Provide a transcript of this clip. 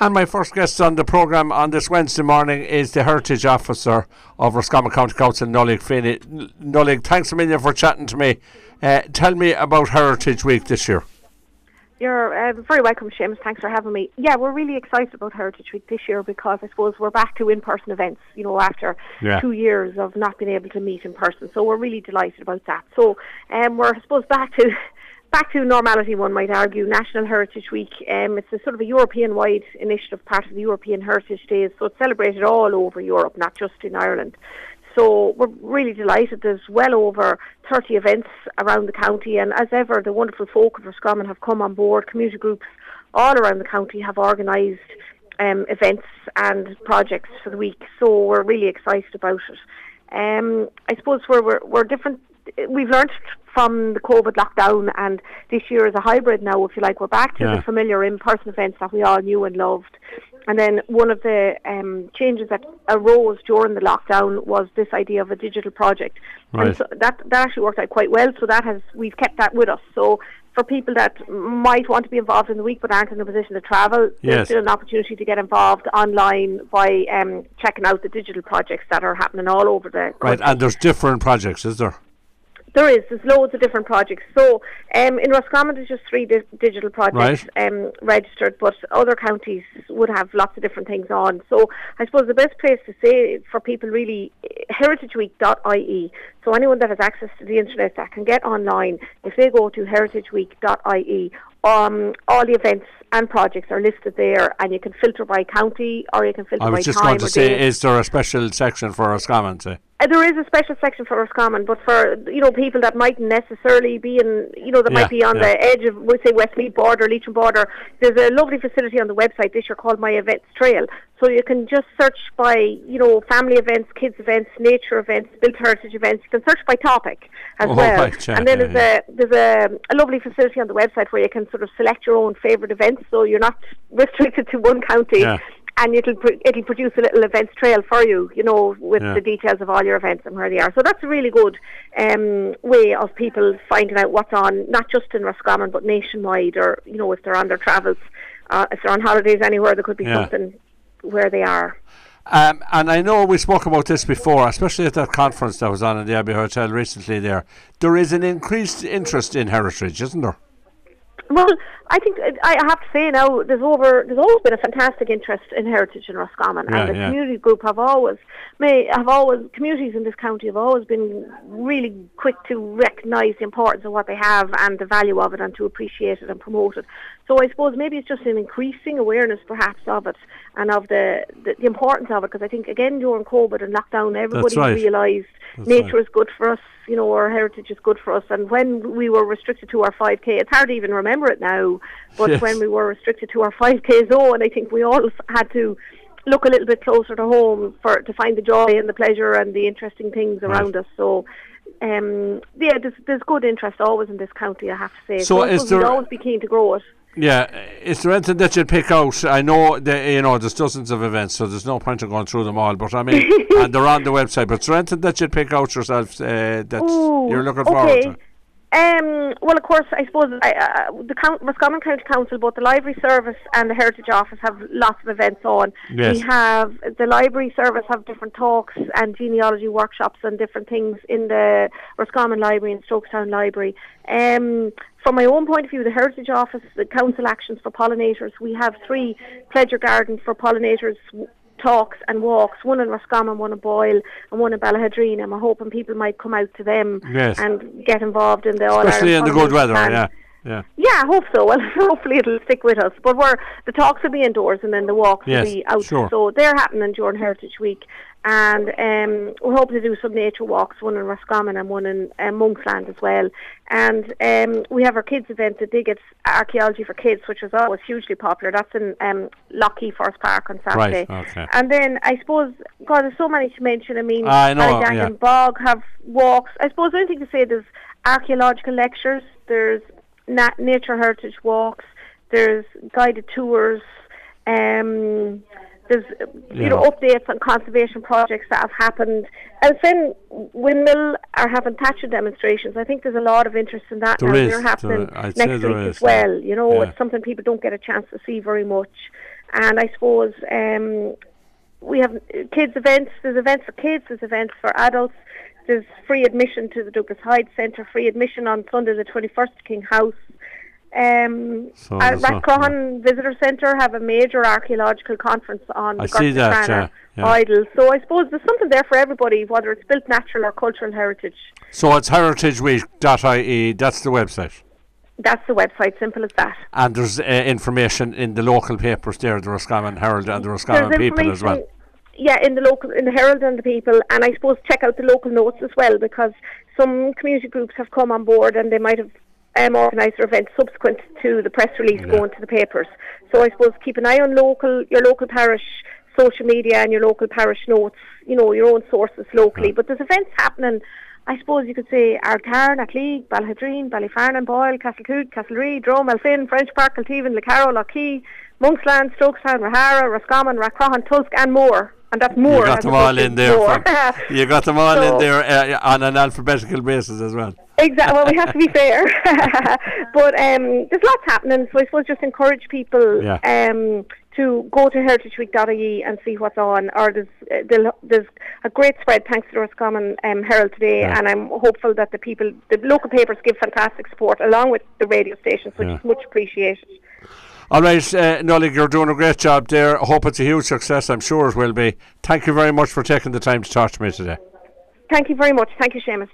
And my first guest on the programme on this Wednesday morning is the Heritage Officer of Roscommon County Council, Nollaig Feeney. Nollaig, thanks a million for chatting to me. Uh, tell me about Heritage Week this year. You're uh, very welcome, Seamus. Thanks for having me. Yeah, we're really excited about Heritage Week this year because I suppose we're back to in-person events. You know, after Yeah. two years of not being able to meet in person, so we're really delighted about that. So, um, we're I suppose back to back to normality. One might argue. National Heritage Week. Um, it's a sort of a European-wide initiative, part of the European Heritage Days. So it's celebrated all over Europe, not just in Ireland. So we're really delighted. There's well over 30 events around the county, and as ever, the wonderful folk of Roscommon have come on board. Community groups all around the county have organised um, events and projects for the week. So we're really excited about it. Um, I suppose we're, we're different. We've learned from the COVID lockdown, and this year is a hybrid now, if you like. We're back to Yeah. the familiar in-person events that we all knew and loved. And then one of the um, changes that arose during the lockdown was this idea of a digital project, Right. and so that that actually worked out quite well. So that has we've kept that with us. So for people that might want to be involved in the week but aren't in a position to travel, Yes. there's still an opportunity to get involved online by um, checking out the digital projects that are happening all over the Right, country. and there's different projects, is there? There is. There's loads of different projects. So um, in Roscommon, there's just three di- digital projects um, registered, but other counties would have lots of different things on. So I suppose the best place to say for people really, heritageweek.ie. So anyone that has access to the internet that can get online, if they go to heritageweek.ie, um, all the events and projects are listed there, and you can filter by county or you can filter by time. I was just going to say, date. is there a special section for Roscommon, say? Uh, there is a special section for Roscommon, but for you know people that mightn't necessarily be in, you know, that Yeah, might be on yeah. the edge of, we say Westmeath border, Leitrim border. There's a lovely facility on the website this year called My Events Trail. So you can just search by, you know, family events, kids events, nature events, built heritage events. You can search by topic as Oh, well. right, yeah, and then there's a there's a, a lovely facility on the website where you can sort of select your own favourite events, so you're not restricted to one county. And it'll pr- it'll produce a little events trail for you, you know, with Yeah. the details of all your events and where they are. So that's a really good um, way of people finding out what's on, not just in Roscommon but nationwide, or you know, if they're on their travels, uh, if they're on holidays anywhere, there could be Yeah. something where they are. Um, and I know we spoke about this before, especially at that conference that was on in the Abbey Hotel recently there. There is an increased interest in heritage, isn't there? Well, I think uh, I have to say now there's over there's always been a fantastic interest in heritage in Roscommon, Yeah, and the yeah. community group have always may have always communities in this county have always been really quick to recognise the importance of what they have and the value of it, and to appreciate it and promote it. So I suppose maybe it's just an increasing awareness, perhaps, of it and of the the, the importance of it. Because I think again during COVID and lockdown, everybody right. realised nature right. is good for us. You know, our heritage is good for us. And when we were restricted to our 5k, it's hard to even remember it now. But Yes. when we were restricted to our 5k zone, I think we all had to look a little bit closer to home for to find the joy and the pleasure and the interesting things around us. So. Um, yeah, there's, there's good interest always in this county, I have to say. So I is we'd there- always be keen to grow it. Yeah, is there anything that you'd pick out? I know that you know there's dozens of events, so there's no point in going through them all. But I mean, and they're on the website. But is there anything that you'd pick out yourself uh, that Ooh, you're looking forward to? Um, well, of course, I suppose I, uh, the Count, Roscommon County Council, both the Library Service and the Heritage Office have lots of events on. Yes. We have the Library Service have different talks and genealogy workshops and different things in the Roscommon Library and Strokestown Library. Um, from my own point of view, the Heritage Office, the Council Actions for Pollinators, we have three pleasure gardens for pollinators talks and walks, one in Roscommon, one in Boyle, and one in Ballaghaderreen. I'm hoping people might come out to them Yes. and get involved in the All Especially in the good weather. Plan. Yeah, yeah. Yeah, I hope so. Well, hopefully it'll stick with us. But we're the talks will be indoors and then the walks Yes, will be out. sure. So they're happening during Heritage Week, and um, we're hoping to do some nature walks, one in Roscommon and one in um, Monksland as well. And um, we have our kids event, the Diggets Archaeology for Kids, which is always hugely popular. That's in um, Lough Key Forest Park on Saturday. Right, okay. And then I suppose, God, there's so many to mention. I mean, I know, yeah. Bog have walks. I suppose the only thing to say there's archaeological lectures, there's nat- nature heritage walks, there's guided tours, um, there's you know updates on conservation projects that have happened. And then Windmill are having thatcher demonstrations. I think there's a lot of interest in that There now. is, They're happening there- next week is, as well. yeah. You know, Yeah. it's something people don't get a chance to see very much. and I suppose um, we have kids events. There's events for kids. There's events for adults. There's free admission to the Douglas Hyde Centre. Free admission on Sunday the 21st King House. Um, So a- Rathcroghan Visitor Centre have a major archaeological conference on I the see that, yeah, yeah. idol. So I suppose there's something there for everybody, whether it's built natural or cultural heritage. So it's heritageweek.ie. That's the website. That's the website, simple as that. And there's uh, information in the local papers there, the Roscommon Herald and the Roscommon There's People as well. Yeah, in the local, in the Herald and the People, and I suppose check out the local notes as well because some community groups have come on board and they might have um, organised events subsequent to the press release Yeah. going to the papers. So I suppose keep an eye on local, your local parish social media and your local parish notes. You know your own sources locally, but there's events happening. I suppose you could say Ardcarn, Athleague, Ballaghaderreen, Ballyfarnon, Boyle, Castlecoote, Castlerea, Drome, Elphin, French Park, Kilteevan, Lecarrow, Lockheed, Monksland, Strokestown, Rahara, Roscommon, Rathcroghan, Tulsk and more. And that's more. You got them all in there. From, you got them all in there uh, on an alphabetical basis as well. Exactly. Well, we have to be fair, but um, there's lots happening. So I suppose just encourage people Yeah. um, to go to heritageweek.ie and see what's on. Or there's uh, there's a great spread thanks to the Roscommon um, Herald today, Yeah. and I'm hopeful that the people, the local papers, give fantastic support along with the radio stations, which Yeah. is much appreciated. All right, uh, Nolly, you're doing a great job there. I hope it's a huge success. I'm sure it will be. Thank you very much for taking the time to talk to me today. Thank you very much. Thank you, Seamus.